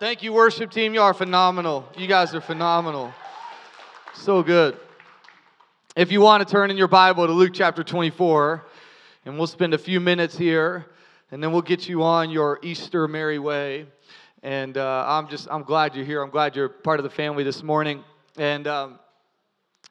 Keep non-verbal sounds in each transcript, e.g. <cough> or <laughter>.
Thank you, worship team. You are phenomenal. You guys are phenomenal. So good. If you want to turn in your Bible to Luke chapter 24, and we'll spend a few minutes here, and then we'll get you on your Easter merry way. And uh, I'm just, I'm glad you're here. I'm glad you're part of the family this morning. And um,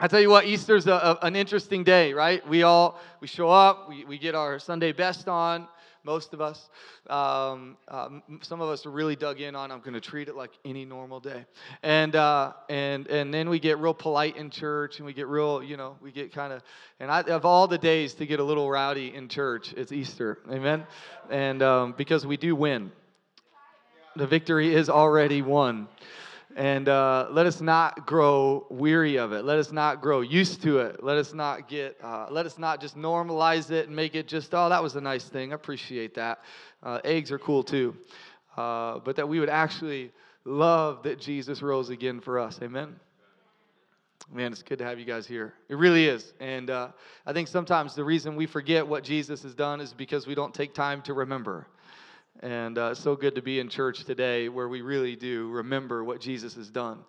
I tell you what, Easter's a, a, an interesting day, right? We all, we show up, we, we get our Sunday best on, most of us. Um, uh, some of us are really dug in on. I'm going to treat it like any normal day, and uh, and and then we get real polite in church, and we get real, you know, we get kind of. And I, of all the days to get a little rowdy in church, it's Easter, amen. And um, because we do win, the victory is already won. And uh, let us not grow weary of it. Let us not grow used to it. Let us not get, uh, let us not just normalize it and make it just, oh, that was a nice thing. I appreciate that. Uh, eggs are cool too. Uh, but that we would actually love that Jesus rose again for us. Amen. Man, it's good to have you guys here. It really is. And uh, I think sometimes the reason we forget what Jesus has done is because we don't take time to remember. And uh, so good to be in church today where we really do remember what Jesus has done.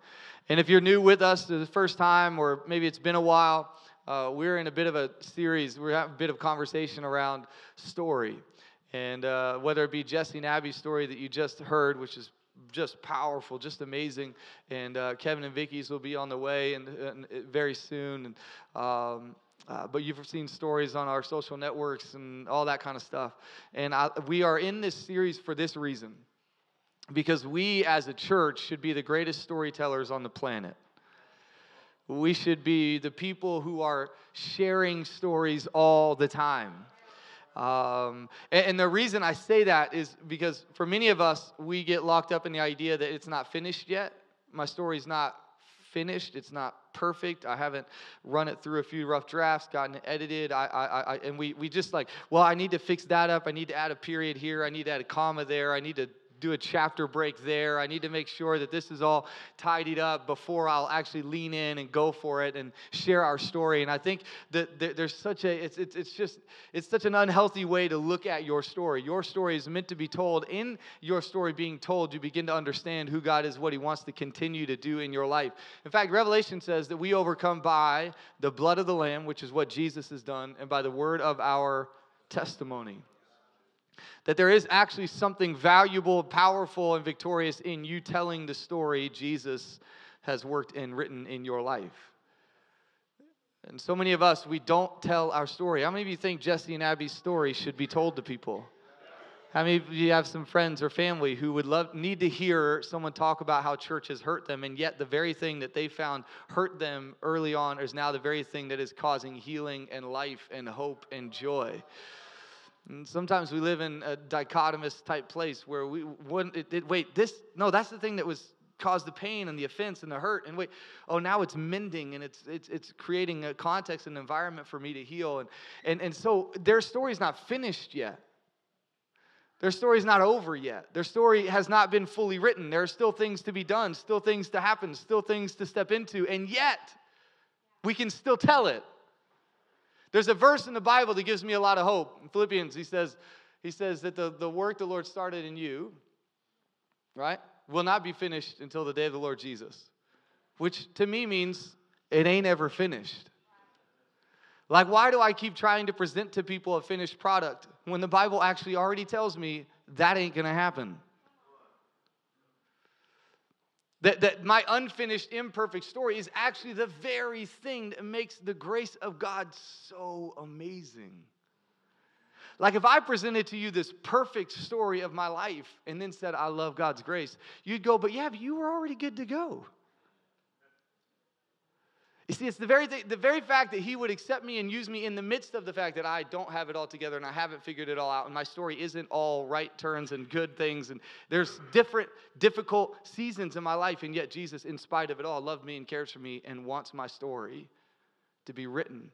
And if you're new with us the first time, or maybe it's been a while, uh, we're in a bit of a series, we're having a bit of conversation around story. And uh, whether it be Jesse and Abby's story that you just heard, which is just powerful, just amazing. And uh, Kevin and Vicky's will be on the way and, and very soon. And um, uh, but you've seen stories on our social networks and all that kind of stuff. And I, we are in this series for this reason because we as a church should be the greatest storytellers on the planet. We should be the people who are sharing stories all the time. Um, and, and the reason I say that is because for many of us, we get locked up in the idea that it's not finished yet. My story's not finished. It's not perfect. I haven't run it through a few rough drafts, gotten it edited. I, I, I, and we, we just like, well, I need to fix that up. I need to add a period here. I need to add a comma there. I need to do a chapter break there. I need to make sure that this is all tidied up before I'll actually lean in and go for it and share our story. And I think that there's such a, it's, it's, it's just, it's such an unhealthy way to look at your story. Your story is meant to be told. In your story being told, you begin to understand who God is, what He wants to continue to do in your life. In fact, Revelation says that we overcome by the blood of the Lamb, which is what Jesus has done, and by the word of our testimony that there is actually something valuable, powerful, and victorious in you telling the story Jesus has worked and written in your life. And so many of us, we don't tell our story. How many of you think Jesse and Abby's story should be told to people? How many of you have some friends or family who would love need to hear someone talk about how church has hurt them, and yet the very thing that they found hurt them early on is now the very thing that is causing healing and life and hope and joy? And sometimes we live in a dichotomous type place where we wouldn't, it, it, wait, this, no, that's the thing that was caused the pain and the offense and the hurt. And wait, oh, now it's mending and it's, it's, it's creating a context and environment for me to heal. And, and, and so their story's not finished yet. Their story's not over yet. Their story has not been fully written. There are still things to be done, still things to happen, still things to step into. And yet, we can still tell it. There's a verse in the Bible that gives me a lot of hope. In Philippians, he says, he says that the, the work the Lord started in you, right, will not be finished until the day of the Lord Jesus, which to me means it ain't ever finished. Like, why do I keep trying to present to people a finished product when the Bible actually already tells me that ain't gonna happen? That, that my unfinished, imperfect story is actually the very thing that makes the grace of God so amazing. Like if I presented to you this perfect story of my life and then said, I love God's grace, you'd go, but yeah, but you were already good to go. You see, it's the very, th- the very fact that he would accept me and use me in the midst of the fact that I don't have it all together and I haven't figured it all out and my story isn't all right turns and good things and there's different difficult seasons in my life and yet Jesus, in spite of it all, loved me and cares for me and wants my story to be written.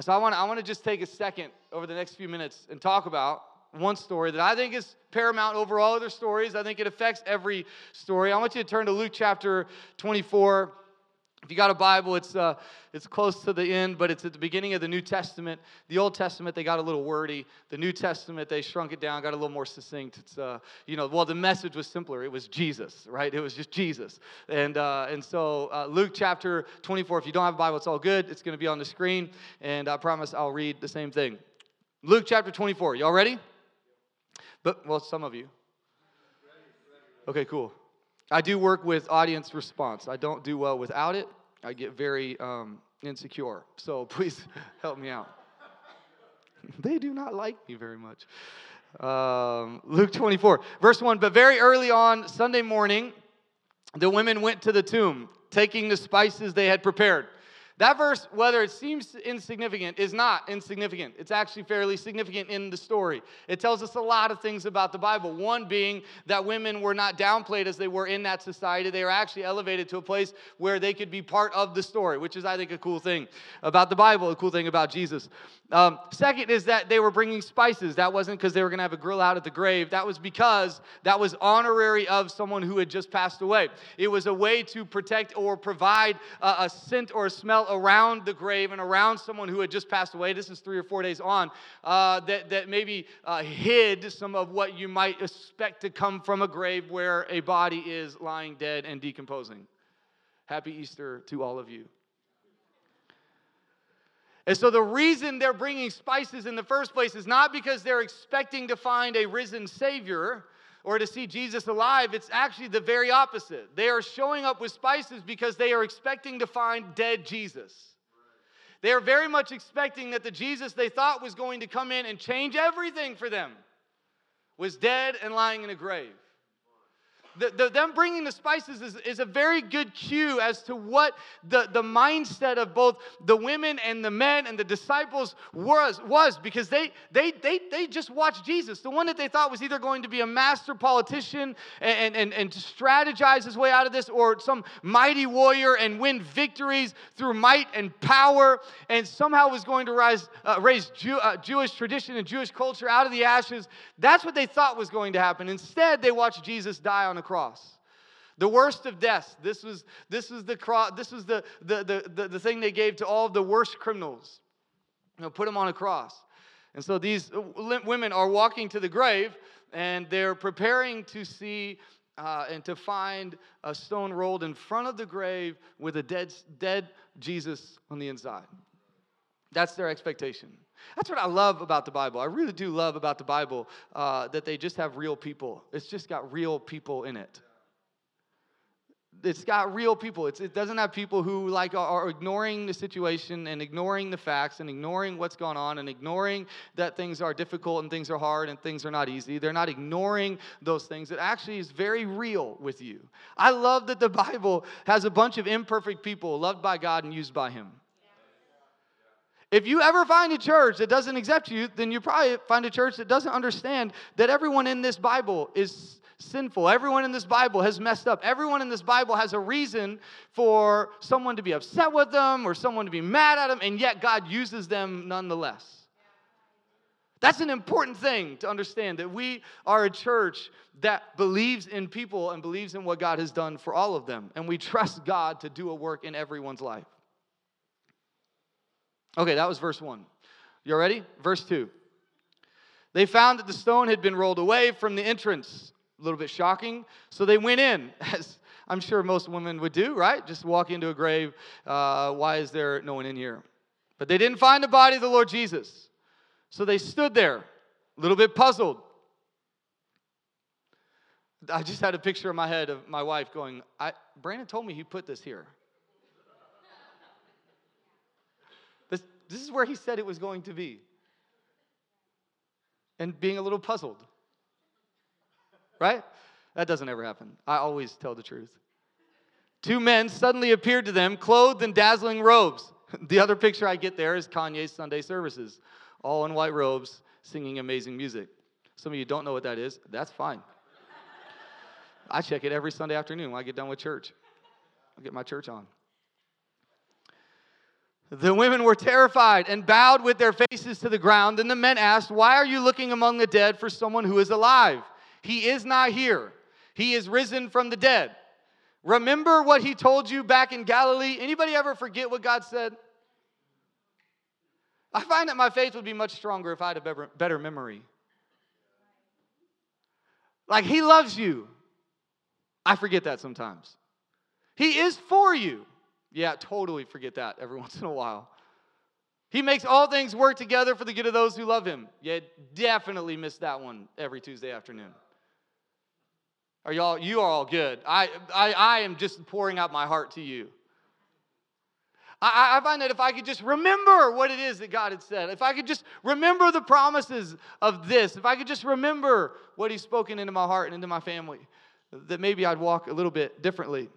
So I want I want to just take a second over the next few minutes and talk about one story that I think is paramount over all other stories. I think it affects every story. I want you to turn to Luke chapter 24 If you got a Bible, it's, uh, it's close to the end, but it's at the beginning of the New Testament. The Old Testament, they got a little wordy. The New Testament, they shrunk it down, got a little more succinct. It's, uh, you know, well, the message was simpler. It was Jesus, right? It was just Jesus. And, uh, and so, uh, Luke chapter 24, if you don't have a Bible, it's all good. It's going to be on the screen, and I promise I'll read the same thing. Luke chapter 24. Y'all ready? But, well, some of you. Okay, cool. I do work with audience response. I don't do well without it. I get very um, insecure. So <laughs> please help me out. <laughs> they do not like me very much. Um, Luke 24, verse 1. But very early on Sunday morning, the women went to the tomb, taking the spices they had prepared. That verse, whether it seems insignificant, is not insignificant. It's actually fairly significant in the story. It tells us a lot of things about the Bible. One being that women were not downplayed as they were in that society. They were actually elevated to a place where they could be part of the story, which is, I think, a cool thing about the Bible, a cool thing about Jesus. Um, second is that they were bringing spices. That wasn't because they were going to have a grill out at the grave. That was because that was honorary of someone who had just passed away. It was a way to protect or provide a, a scent or a smell around the grave and around someone who had just passed away. This is three or four days on, uh, that, that maybe uh, hid some of what you might expect to come from a grave where a body is lying dead and decomposing. Happy Easter to all of you. And so the reason they're bringing spices in the first place is not because they're expecting to find a risen Savior or to see Jesus alive. It's actually the very opposite. They are showing up with spices because they are expecting to find dead Jesus. They are very much expecting that the Jesus they thought was going to come in and change everything for them was dead and lying in a grave the, the, them bringing the spices is, is a very good cue as to what the, the mindset of both the women and the men and the disciples was, was because they, they, they, they just watched Jesus, the one that they thought was either going to be a master politician and, and, and strategize his way out of this or some mighty warrior and win victories through might and power and somehow was going to rise, uh, raise Jew, uh, Jewish tradition and Jewish culture out of the ashes. That's what they thought was going to happen. Instead, they watched Jesus die on a cross. The worst of deaths. This was, this was, the, cross, this was the, the, the, the, thing they gave to all of the worst criminals. You know, put them on a cross. And so these uh, women are walking to the grave and they're preparing to see uh, and to find a stone rolled in front of the grave with a dead, dead Jesus on the inside. That's their expectation. That's what I love about the Bible. I really do love about the Bible uh, that they just have real people. It's just got real people in it. It's got real people. It's, it doesn't have people who like are, are ignoring the situation and ignoring the facts and ignoring what's going on and ignoring that things are difficult and things are hard and things are not easy. They're not ignoring those things. It actually is very real with you. I love that the Bible has a bunch of imperfect people loved by God and used by Him. If you ever find a church that doesn't accept you, then you probably find a church that doesn't understand that everyone in this Bible is sinful. Everyone in this Bible has messed up. Everyone in this Bible has a reason for someone to be upset with them or someone to be mad at them, and yet God uses them nonetheless. That's an important thing to understand that we are a church that believes in people and believes in what God has done for all of them. And we trust God to do a work in everyone's life. Okay, that was verse 1. You ready? Verse 2. They found that the stone had been rolled away from the entrance. A little bit shocking. So they went in, <laughs> as I'm sure most women would do, right? Just walk into a grave. Uh, why is there no one in here? But they didn't find the body of the Lord Jesus. So they stood there, a little bit puzzled. I just had a picture in my head of my wife going, Brandon told me he put this here. This is where he said it was going to be. And being a little puzzled. Right? That doesn't ever happen. I always tell the truth. Two men suddenly appeared to them, clothed in dazzling robes. <laughs> The other picture I get there is Kanye's Sunday services, all in white robes, singing amazing music. Some of you don't know what that is. That's fine. I check it every Sunday afternoon when I get done with church. I get my church on. The women were terrified and bowed with their faces to the ground. Then the men asked, Why are you looking among the dead for someone who is alive? He is not here, he is risen from the dead. Remember what he told you back in Galilee? Anybody ever forget what God said? I find that my faith would be much stronger if I had a better memory. Like, he loves you. I forget that sometimes. He is for you. Yeah, totally forget that every <laughs> once in a while. He makes all things work together for the good of those who love him. Yeah, definitely miss that one every Tuesday afternoon. Are y'all, you are all good. I, I, I am just pouring out my heart to you. I, I find that if I could just remember what it is that God had said, if I could just remember the promises of this, if I could just remember what He's spoken into my heart and into my family, that maybe I'd walk a little bit differently.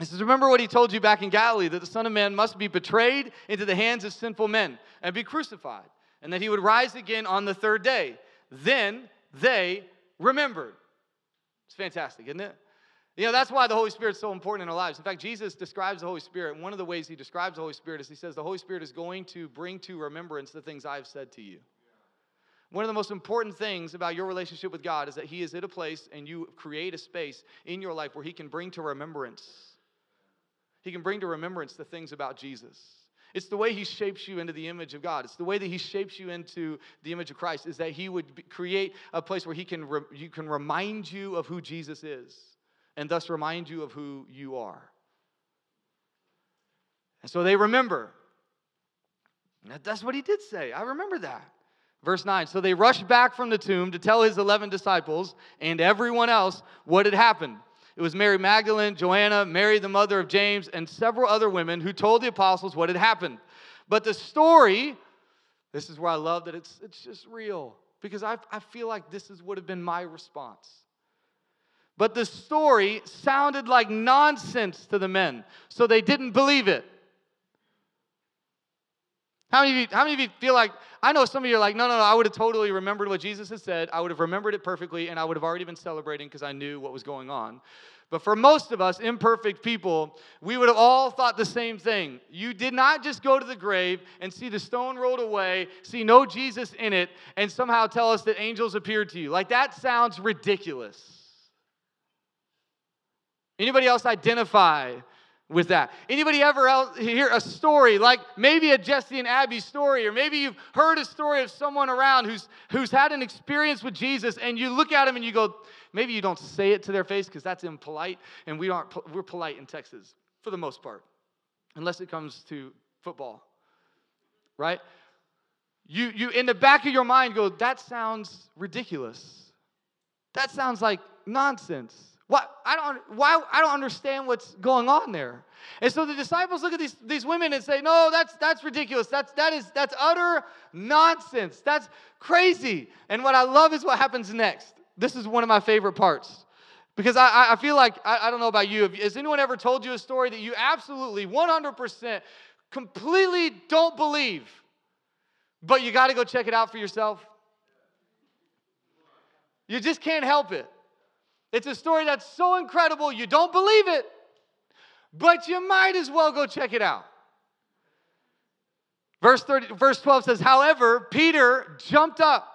He says, Remember what he told you back in Galilee that the Son of Man must be betrayed into the hands of sinful men and be crucified, and that he would rise again on the third day. Then they remembered. It's fantastic, isn't it? You know, that's why the Holy Spirit is so important in our lives. In fact, Jesus describes the Holy Spirit. One of the ways he describes the Holy Spirit is he says, The Holy Spirit is going to bring to remembrance the things I've said to you. One of the most important things about your relationship with God is that He is at a place and you create a space in your life where He can bring to remembrance. He can bring to remembrance the things about Jesus. It's the way he shapes you into the image of God. It's the way that he shapes you into the image of Christ is that he would create a place where he can re- you can remind you of who Jesus is and thus remind you of who you are. And so they remember. That's what he did say. I remember that. Verse 9 So they rushed back from the tomb to tell his 11 disciples and everyone else what had happened. It was Mary Magdalene, Joanna, Mary, the mother of James, and several other women who told the apostles what had happened. But the story, this is where I love that it's, it's just real, because I, I feel like this is, would have been my response. But the story sounded like nonsense to the men, so they didn't believe it. How many, of you, how many of you feel like, I know some of you are like, no, no, no, I would have totally remembered what Jesus had said. I would have remembered it perfectly, and I would have already been celebrating because I knew what was going on. But for most of us, imperfect people, we would have all thought the same thing. You did not just go to the grave and see the stone rolled away, see no Jesus in it, and somehow tell us that angels appeared to you. Like that sounds ridiculous. Anybody else identify with that. Anybody ever else hear a story like maybe a Jesse and Abby story, or maybe you've heard a story of someone around who's who's had an experience with Jesus, and you look at them and you go, maybe you don't say it to their face because that's impolite, and we aren't we're polite in Texas for the most part, unless it comes to football, right? You you in the back of your mind go, that sounds ridiculous. That sounds like nonsense. What, I don't, why, I don't understand what's going on there. And so the disciples look at these, these women and say, No, that's, that's ridiculous. That's, that is, that's utter nonsense. That's crazy. And what I love is what happens next. This is one of my favorite parts. Because I, I feel like, I, I don't know about you, has anyone ever told you a story that you absolutely 100% completely don't believe, but you got to go check it out for yourself? You just can't help it. It's a story that's so incredible, you don't believe it, but you might as well go check it out. Verse, 30, verse 12 says, However, Peter jumped up.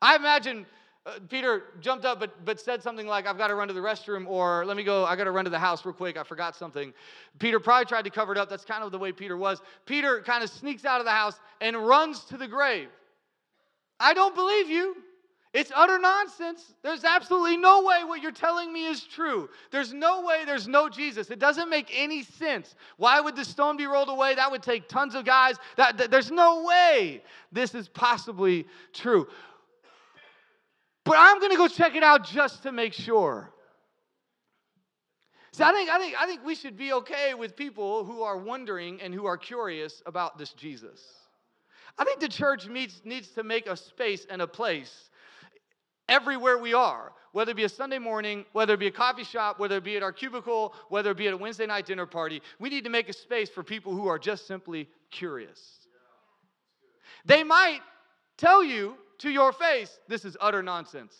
I imagine uh, Peter jumped up but, but said something like, I've got to run to the restroom, or let me go, I got to run to the house real quick, I forgot something. Peter probably tried to cover it up. That's kind of the way Peter was. Peter kind of sneaks out of the house and runs to the grave. I don't believe you. It's utter nonsense. There's absolutely no way what you're telling me is true. There's no way there's no Jesus. It doesn't make any sense. Why would the stone be rolled away? That would take tons of guys. That, that there's no way this is possibly true. But I'm going to go check it out just to make sure. See, I think, I, think, I think we should be okay with people who are wondering and who are curious about this Jesus. I think the church needs, needs to make a space and a place everywhere we are, whether it be a Sunday morning, whether it be a coffee shop, whether it be at our cubicle, whether it be at a Wednesday night dinner party, we need to make a space for people who are just simply curious. They might tell you to your face, this is utter nonsense.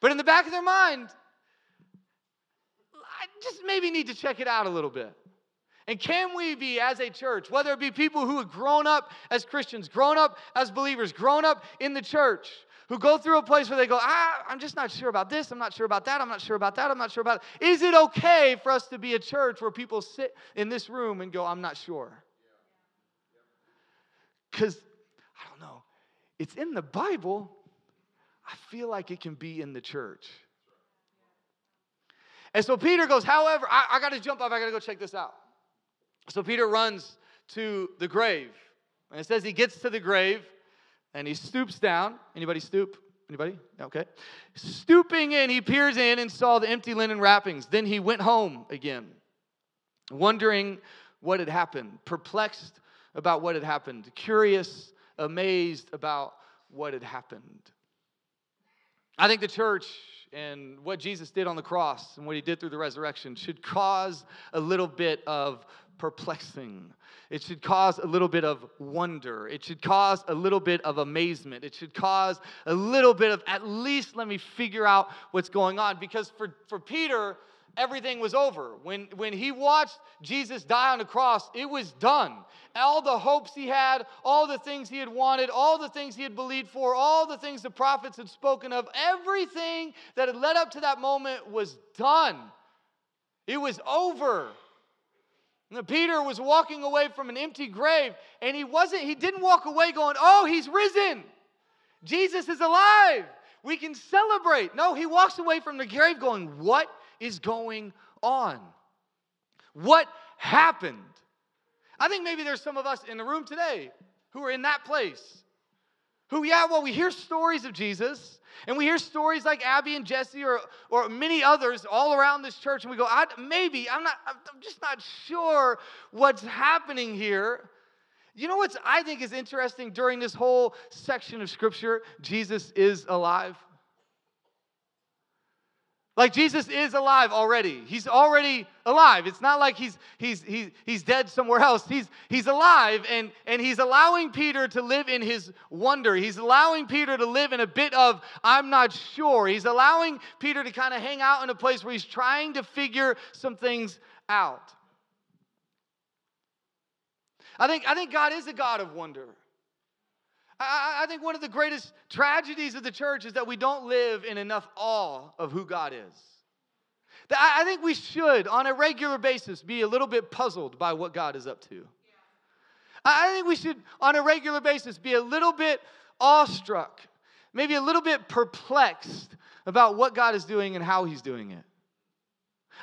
But in the back of their mind, I just maybe need to check it out a little bit. And can we be, as a church, whether it be people who have grown up as Christians, grown up as believers, grown up in the church, who go through a place where they go, ah, I'm just not sure about this, I'm not sure about that, I'm not sure about that, I'm not sure about it. Is it okay for us to be a church where people sit in this room and go, I'm not sure? Because, I don't know, it's in the Bible. I feel like it can be in the church. And so Peter goes, however, I, I got to jump off, I got to go check this out. So Peter runs to the grave. And it says he gets to the grave and he stoops down. Anybody stoop? Anybody? Okay. Stooping in, he peers in and saw the empty linen wrappings. Then he went home again, wondering what had happened, perplexed about what had happened, curious, amazed about what had happened. I think the church and what Jesus did on the cross and what he did through the resurrection should cause a little bit of perplexing. It should cause a little bit of wonder. It should cause a little bit of amazement. It should cause a little bit of, at least let me figure out what's going on. Because for, for Peter, everything was over. When, when he watched Jesus die on the cross, it was done. All the hopes he had, all the things he had wanted, all the things he had believed for, all the things the prophets had spoken of, everything that had led up to that moment was done. It was over. Peter was walking away from an empty grave, and he wasn't, he didn't walk away going, Oh, he's risen. Jesus is alive. We can celebrate. No, he walks away from the grave going, What is going on? What happened? I think maybe there's some of us in the room today who are in that place. Who, yeah, well, we hear stories of Jesus, and we hear stories like Abby and Jesse or, or many others all around this church, and we go, maybe, I'm not, I'm just not sure what's happening here. You know what's I think is interesting during this whole section of scripture? Jesus is alive. Like Jesus is alive already. He's already alive. It's not like he's he's he's he's dead somewhere else. He's he's alive and and he's allowing Peter to live in his wonder. He's allowing Peter to live in a bit of I'm not sure. He's allowing Peter to kind of hang out in a place where he's trying to figure some things out. I think I think God is a God of wonder. I, I think one of the greatest tragedies of the church is that we don't live in enough awe of who God is. I think we should, on a regular basis, be a little bit puzzled by what God is up to. I think we should, on a regular basis, be a little bit awestruck, maybe a little bit perplexed about what God is doing and how He's doing it.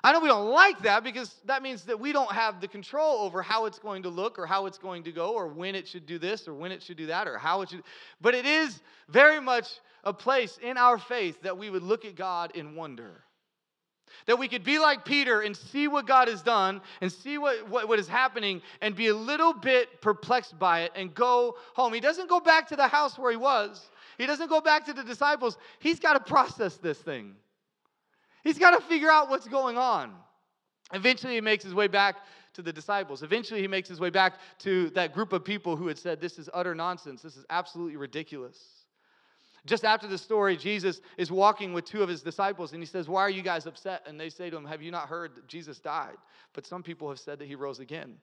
I know we don't like that because that means that we don't have the control over how it's going to look or how it's going to go or when it should do this or when it should do that or how it should. But it is very much a place in our faith that we would look at God in wonder. That we could be like Peter and see what God has done and see what, what, what is happening and be a little bit perplexed by it and go home. He doesn't go back to the house where he was, he doesn't go back to the disciples. He's got to process this thing. He's got to figure out what's going on. Eventually, he makes his way back to the disciples. Eventually, he makes his way back to that group of people who had said, This is utter nonsense. This is absolutely ridiculous. Just after the story, Jesus is walking with two of his disciples and he says, Why are you guys upset? And they say to him, Have you not heard that Jesus died? But some people have said that he rose again.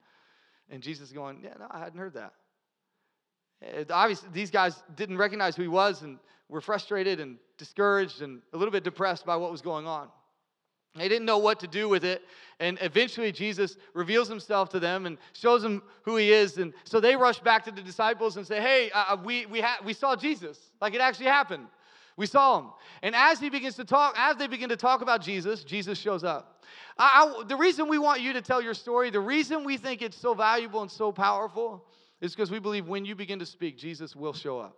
And Jesus is going, Yeah, no, I hadn't heard that. It, obviously, these guys didn't recognize who he was and were frustrated and discouraged and a little bit depressed by what was going on. They didn't know what to do with it. And eventually, Jesus reveals himself to them and shows them who he is. And so they rush back to the disciples and say, Hey, uh, uh we, we, ha- we saw Jesus. Like it actually happened. We saw him. And as he begins to talk, as they begin to talk about Jesus, Jesus shows up. I, I, the reason we want you to tell your story, the reason we think it's so valuable and so powerful, is because we believe when you begin to speak, Jesus will show up.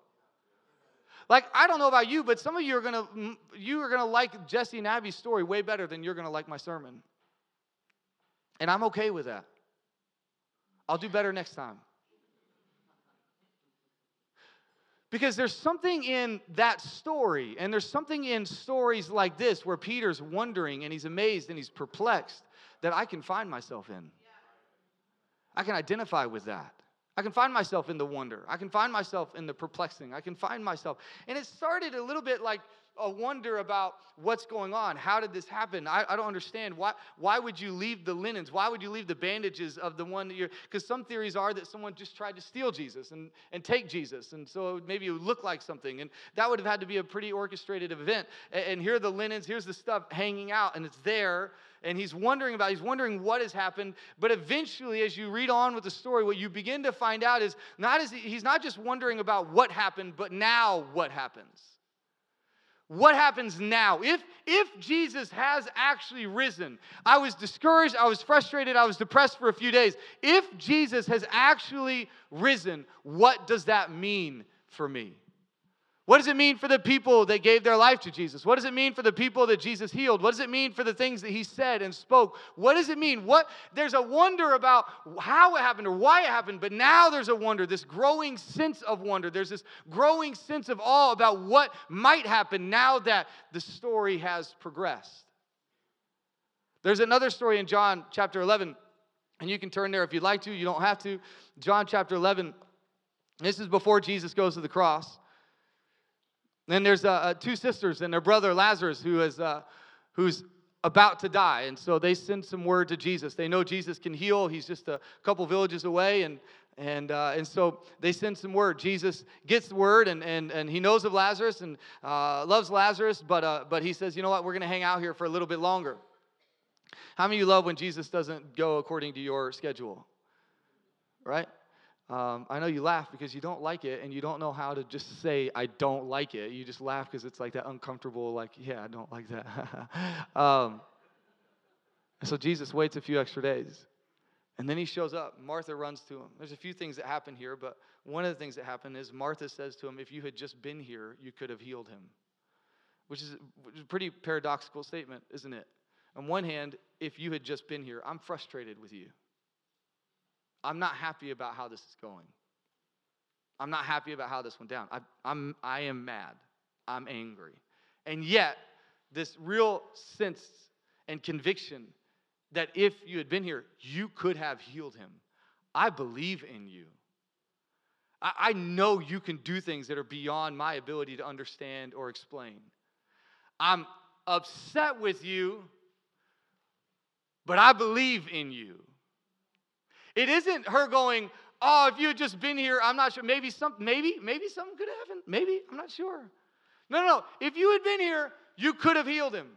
Like, I don't know about you, but some of you are gonna you are gonna like Jesse and Abby's story way better than you're gonna like my sermon. And I'm okay with that. I'll do better next time. Because there's something in that story, and there's something in stories like this where Peter's wondering and he's amazed and he's perplexed that I can find myself in. I can identify with that. I can find myself in the wonder. I can find myself in the perplexing. I can find myself. And it started a little bit like a wonder about what's going on. How did this happen? I, I don't understand. Why, why would you leave the linens? Why would you leave the bandages of the one that you're, because some theories are that someone just tried to steal Jesus and, and take Jesus. And so maybe it would look like something. And that would have had to be a pretty orchestrated event. And, and here are the linens, here's the stuff hanging out, and it's there and he's wondering about he's wondering what has happened. But eventually as you read on with the story what you begin to find out is not as he's not just wondering about what happened but now what happens. What happens now? If if jesus has actually risen i was discouraged i was frustrated i was depressed for a few days. If jesus has actually risen what does that mean for me what does it mean for the people that gave their life to Jesus? What does it mean for the people that Jesus healed? What does it mean for the things that he said and spoke? What does it mean? What there's a wonder about how it happened or why it happened, but now there's a wonder, this growing sense of wonder. There's this growing sense of awe about what might happen now that the story has progressed. There's another story in John chapter 11, and you can turn there if you'd like to, you don't have to. John chapter 11. This is before Jesus goes to the cross. Then there's uh, uh, two sisters and their brother Lazarus, who is uh, who's about to die, and so they send some word to Jesus. They know Jesus can heal. He's just a couple villages away, and and uh, and so they send some word. Jesus gets the word, and and and he knows of Lazarus and uh, loves Lazarus, but uh, but he says, you know what, we're going to hang out here for a little bit longer. How many of you love when Jesus doesn't go according to your schedule? Right? Um, I know you laugh because you don't like it and you don't know how to just say, I don't like it. You just laugh because it's like that uncomfortable, like, yeah, I don't like that. <laughs> um, so Jesus waits a few extra days. And then he shows up. Martha runs to him. There's a few things that happen here, but one of the things that happened is Martha says to him, If you had just been here, you could have healed him. Which is a pretty paradoxical statement, isn't it? On one hand, if you had just been here, I'm frustrated with you. I'm not happy about how this is going. I'm not happy about how this went down. I, I'm, I am mad. I'm angry. And yet, this real sense and conviction that if you had been here, you could have healed him. I believe in you. I, I know you can do things that are beyond my ability to understand or explain. I'm upset with you, but I believe in you. It isn't her going, oh, if you had just been here, I'm not sure. Maybe some, maybe, maybe something could have happened. Maybe, I'm not sure. No, no, no. If you had been here, you could have healed him.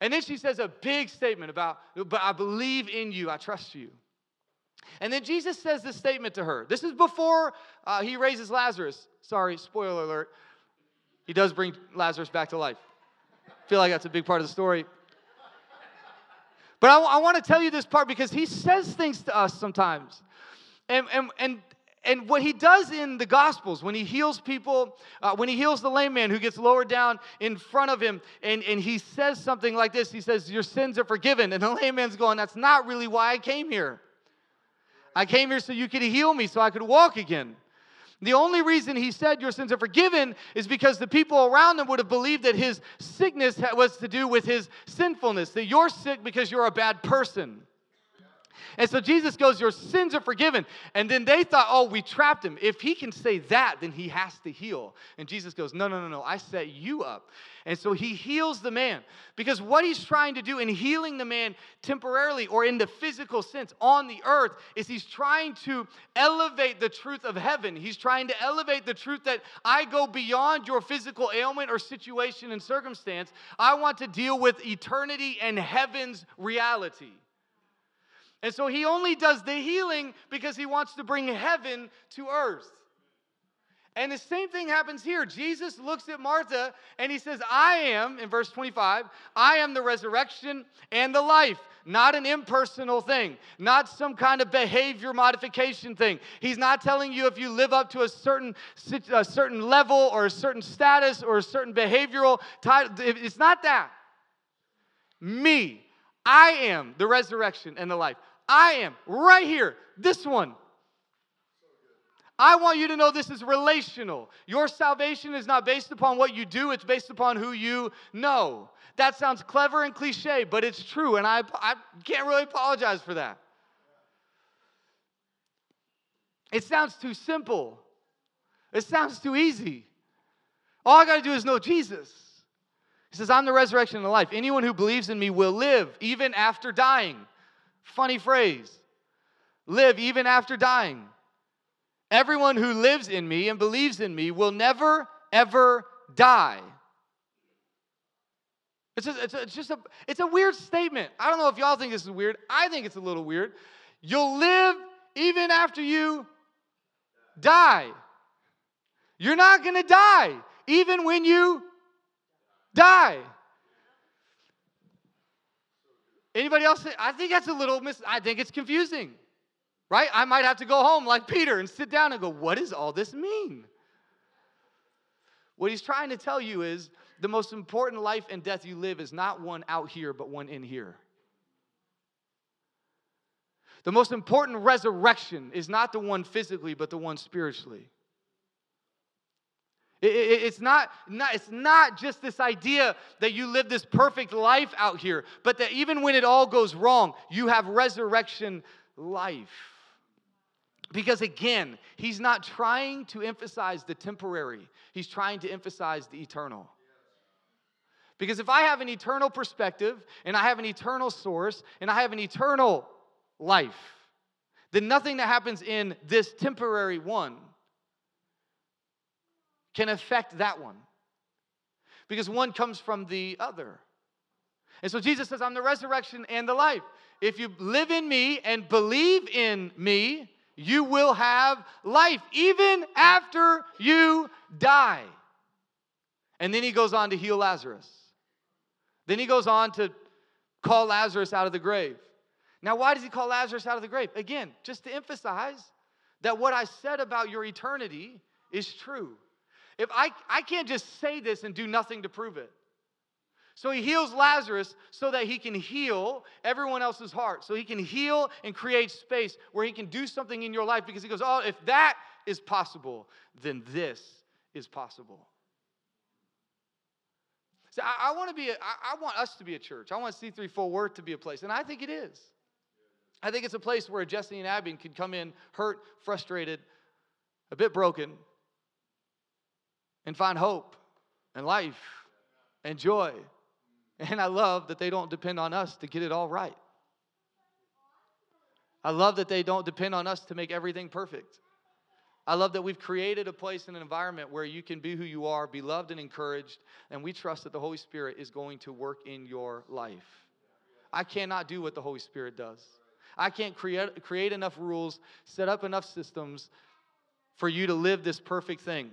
And then she says a big statement about, but I believe in you, I trust you. And then Jesus says this statement to her. This is before uh, he raises Lazarus. Sorry, spoiler alert. He does bring Lazarus back to life. I feel like that's a big part of the story. But I, I want to tell you this part because he says things to us sometimes. And, and, and, and what he does in the Gospels, when he heals people, uh, when he heals the lame man who gets lowered down in front of him, and, and he says something like this He says, Your sins are forgiven. And the lame man's going, That's not really why I came here. I came here so you could heal me, so I could walk again. The only reason he said your sins are forgiven is because the people around him would have believed that his sickness was to do with his sinfulness, that you're sick because you're a bad person. And so Jesus goes, Your sins are forgiven. And then they thought, Oh, we trapped him. If he can say that, then he has to heal. And Jesus goes, No, no, no, no. I set you up. And so he heals the man. Because what he's trying to do in healing the man temporarily or in the physical sense on the earth is he's trying to elevate the truth of heaven. He's trying to elevate the truth that I go beyond your physical ailment or situation and circumstance. I want to deal with eternity and heaven's reality. And so he only does the healing because he wants to bring heaven to earth. And the same thing happens here. Jesus looks at Martha and he says, I am, in verse 25, I am the resurrection and the life. Not an impersonal thing, not some kind of behavior modification thing. He's not telling you if you live up to a certain, a certain level or a certain status or a certain behavioral title. It's not that. Me, I am the resurrection and the life. I am right here, this one. I want you to know this is relational. Your salvation is not based upon what you do, it's based upon who you know. That sounds clever and cliche, but it's true, and I, I can't really apologize for that. It sounds too simple, it sounds too easy. All I got to do is know Jesus. He says, I'm the resurrection and the life. Anyone who believes in me will live even after dying. Funny phrase. Live even after dying. Everyone who lives in me and believes in me will never, ever die. It's just, it's, a, it's just a, it's a weird statement. I don't know if y'all think this is weird. I think it's a little weird. You'll live even after you die. You're not going to die even when you die. Anybody else? I think that's a little mis- I think it's confusing. Right? I might have to go home like Peter and sit down and go, "What does all this mean?" What he's trying to tell you is the most important life and death you live is not one out here, but one in here. The most important resurrection is not the one physically, but the one spiritually. It's, not, not, it's not just this idea that you live this perfect life out here, but that even when it all goes wrong, you have resurrection life. Because again, he's not trying to emphasize the temporary, he's trying to emphasize the eternal. Because if I have an eternal perspective and I have an eternal source and I have an eternal life, then nothing that happens in this temporary one can affect that one. Because one comes from the other. And so Jesus says, I'm the resurrection and the life. If you live in me and believe in me, you will have life even after you die. And then he goes on to heal Lazarus. Then he goes on to call Lazarus out of the grave. Now, why does he call Lazarus out of the grave? Again, just to emphasize that what I said about your eternity is true. If I, I can't just say this and do nothing to prove it. So he heals Lazarus so that he can heal everyone else's heart. So he can heal and create space where he can do something in your life because he goes, Oh, if that is possible, then this is possible. So I, I want to be, a, I, I want us to be a church. I want C3 Fort Worth to be a place, and I think it is. I think it's a place where Jesse and Abby can come in hurt, frustrated, a bit broken, and find hope and life and joy. And I love that they don't depend on us to get it all right. I love that they don't depend on us to make everything perfect. I love that we've created a place and an environment where you can be who you are, be loved and encouraged, and we trust that the Holy Spirit is going to work in your life. I cannot do what the Holy Spirit does. I can't create, create enough rules, set up enough systems for you to live this perfect thing.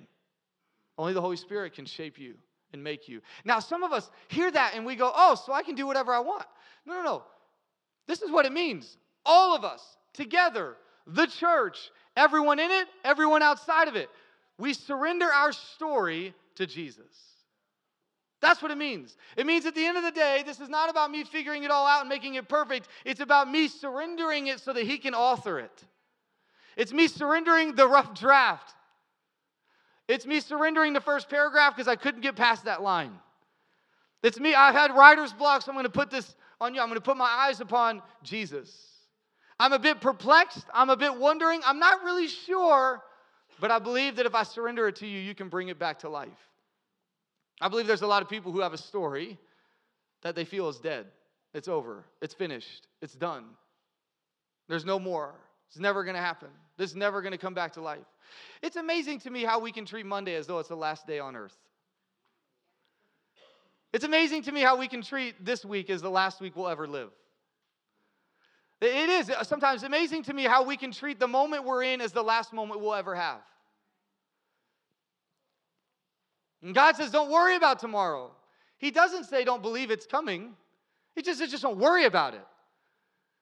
Only the Holy Spirit can shape you and make you. Now, some of us hear that and we go, oh, so I can do whatever I want. No, no, no. This is what it means. All of us together, the church, everyone in it, everyone outside of it, we surrender our story to Jesus. That's what it means. It means at the end of the day, this is not about me figuring it all out and making it perfect. It's about me surrendering it so that He can author it. It's me surrendering the rough draft. It's me surrendering the first paragraph because I couldn't get past that line. It's me, I've had writer's block, so I'm going to put this on you. I'm going to put my eyes upon Jesus. I'm a bit perplexed. I'm a bit wondering. I'm not really sure, but I believe that if I surrender it to you, you can bring it back to life. I believe there's a lot of people who have a story that they feel is dead. It's over. It's finished. It's done. There's no more. It's never going to happen. This is never going to come back to life. It's amazing to me how we can treat Monday as though it's the last day on earth. It's amazing to me how we can treat this week as the last week we'll ever live. It is uh, sometimes amazing to me how we can treat the moment we're in as the last moment we'll ever have. And God says, Don't worry about tomorrow. He doesn't say, Don't believe it's coming. He just says, Just don't worry about it.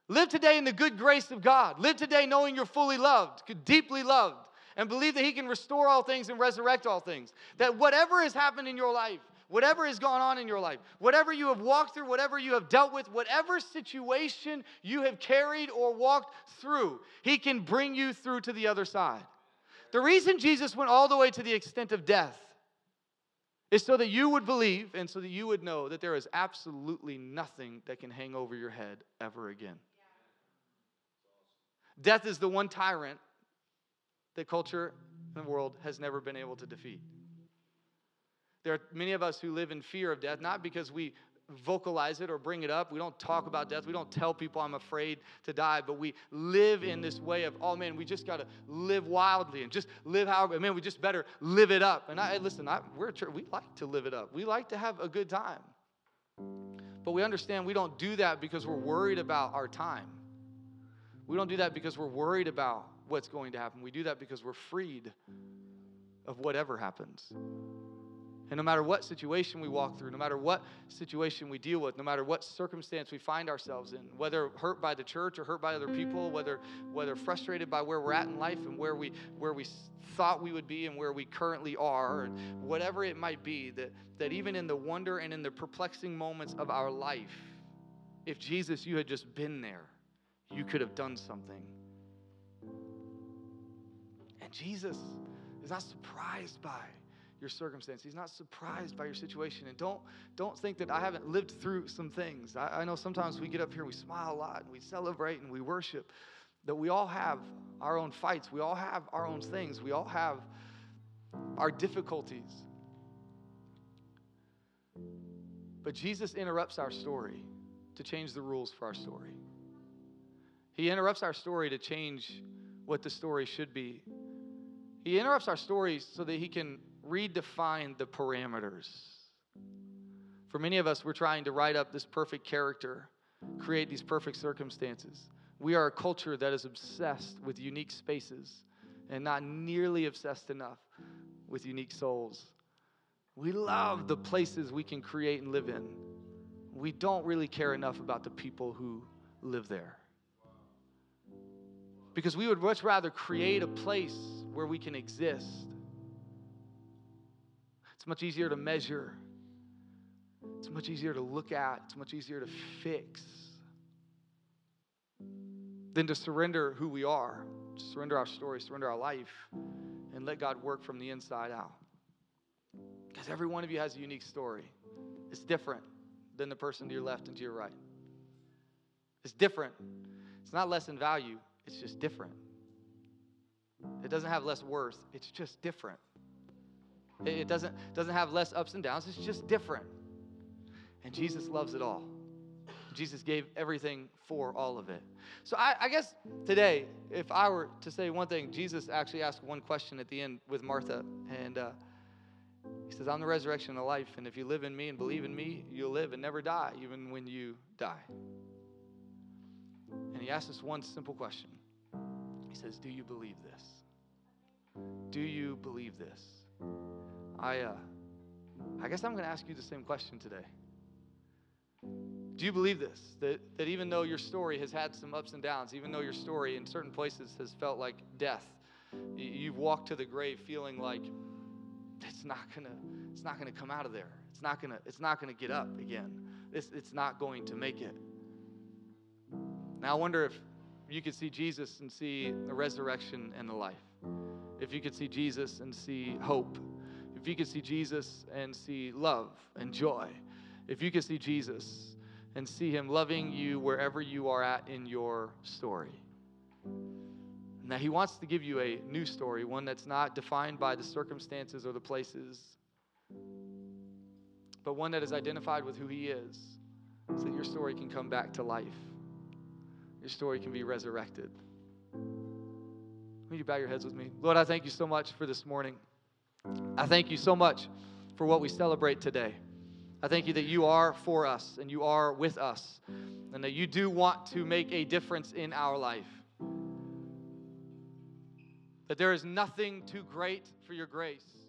Live today in the good grace of God. Live today knowing you're fully loved, deeply loved, and believe that He can restore all things and resurrect all things. That whatever has happened in your life, whatever has gone on in your life, whatever you have walked through, whatever you have dealt with, whatever situation you have carried or walked through, He can bring you through to the other side. The reason Jesus went all the way to the extent of death is so that you would believe and so that you would know that there is absolutely nothing that can hang over your head ever again. Death is the one tyrant that culture and the world has never been able to defeat. There are many of us who live in fear of death, not because we vocalize it or bring it up. We don't talk about death. We don't tell people I'm afraid to die, but we live in this way of, oh man, we just got to live wildly and just live how, man, we just better live it up. And I listen, I, we're we like to live it up. We like to have a good time. But we understand we don't do that because we're worried about our time. We don't do that because we're worried about what's going to happen. We do that because we're freed of whatever happens. And no matter what situation we walk through, no matter what situation we deal with, no matter what circumstance we find ourselves in, whether hurt by the church or hurt by other people, whether whether frustrated by where we're at in life and where we where we thought we would be and where we currently are, and whatever it might be, that that even in the wonder and in the perplexing moments of our life, if Jesus, you had just been there, you could have done something. And Jesus is not surprised by your circumstance. He's not surprised by your situation. And don't, don't think that I haven't lived through some things. I, I know sometimes we get up here, we smile a lot, and we celebrate and we worship. That we all have our own fights, we all have our own things, we all have our difficulties. But Jesus interrupts our story to change the rules for our story. He interrupts our story to change what the story should be. He interrupts our story so that he can redefine the parameters. For many of us, we're trying to write up this perfect character, create these perfect circumstances. We are a culture that is obsessed with unique spaces and not nearly obsessed enough with unique souls. We love the places we can create and live in. We don't really care enough about the people who live there. Because we would much rather create a place where we can exist it's much easier to measure. It's much easier to look at. It's much easier to fix than to surrender who we are, to surrender our story, surrender our life, and let God work from the inside out. Because every one of you has a unique story. It's different than the person to your left and to your right. It's different. It's not less in value, it's just different. It doesn't have less worth, it's just different. It doesn't, doesn't have less ups and downs, it's just different. And Jesus loves it all. Jesus gave everything for all of it. So I, I, guess today, if I were to say one thing, Jesus actually asked one question at the end with Martha. And uh, he says, I'm the resurrection and the life. And if you live in me and believe in me, you'll live and never die, even when you die. He asked us one simple question. He says, Do you believe this? Do you believe this? I, uh, I guess I'm going to ask you the same question today. Do you believe this? That, that even though your story has had some ups and downs, even though your story in certain places has felt like death, you've walked to the grave feeling like it's not gonna, it's not gonna come out of there. It's not gonna, it's not gonna get up again. It's, it's not going to make it. Now I wonder if you could see Jesus and see the resurrection and the life if you could see Jesus and see hope, if you could see Jesus and see love and joy, if you could see Jesus and see Him loving you wherever you are at in your story. Now, He wants to give you a new story, one that's not defined by the circumstances or the places, but one that is identified with who He is, so that your story can come back to life. Your story can be resurrected. Will you bow your heads with me? Lord, I thank you so much for this morning. I thank you so much for what we celebrate today. I thank you that you are for us and you are with us, and that you do want to make a difference in our life. That there is nothing too great for your grace. Your grace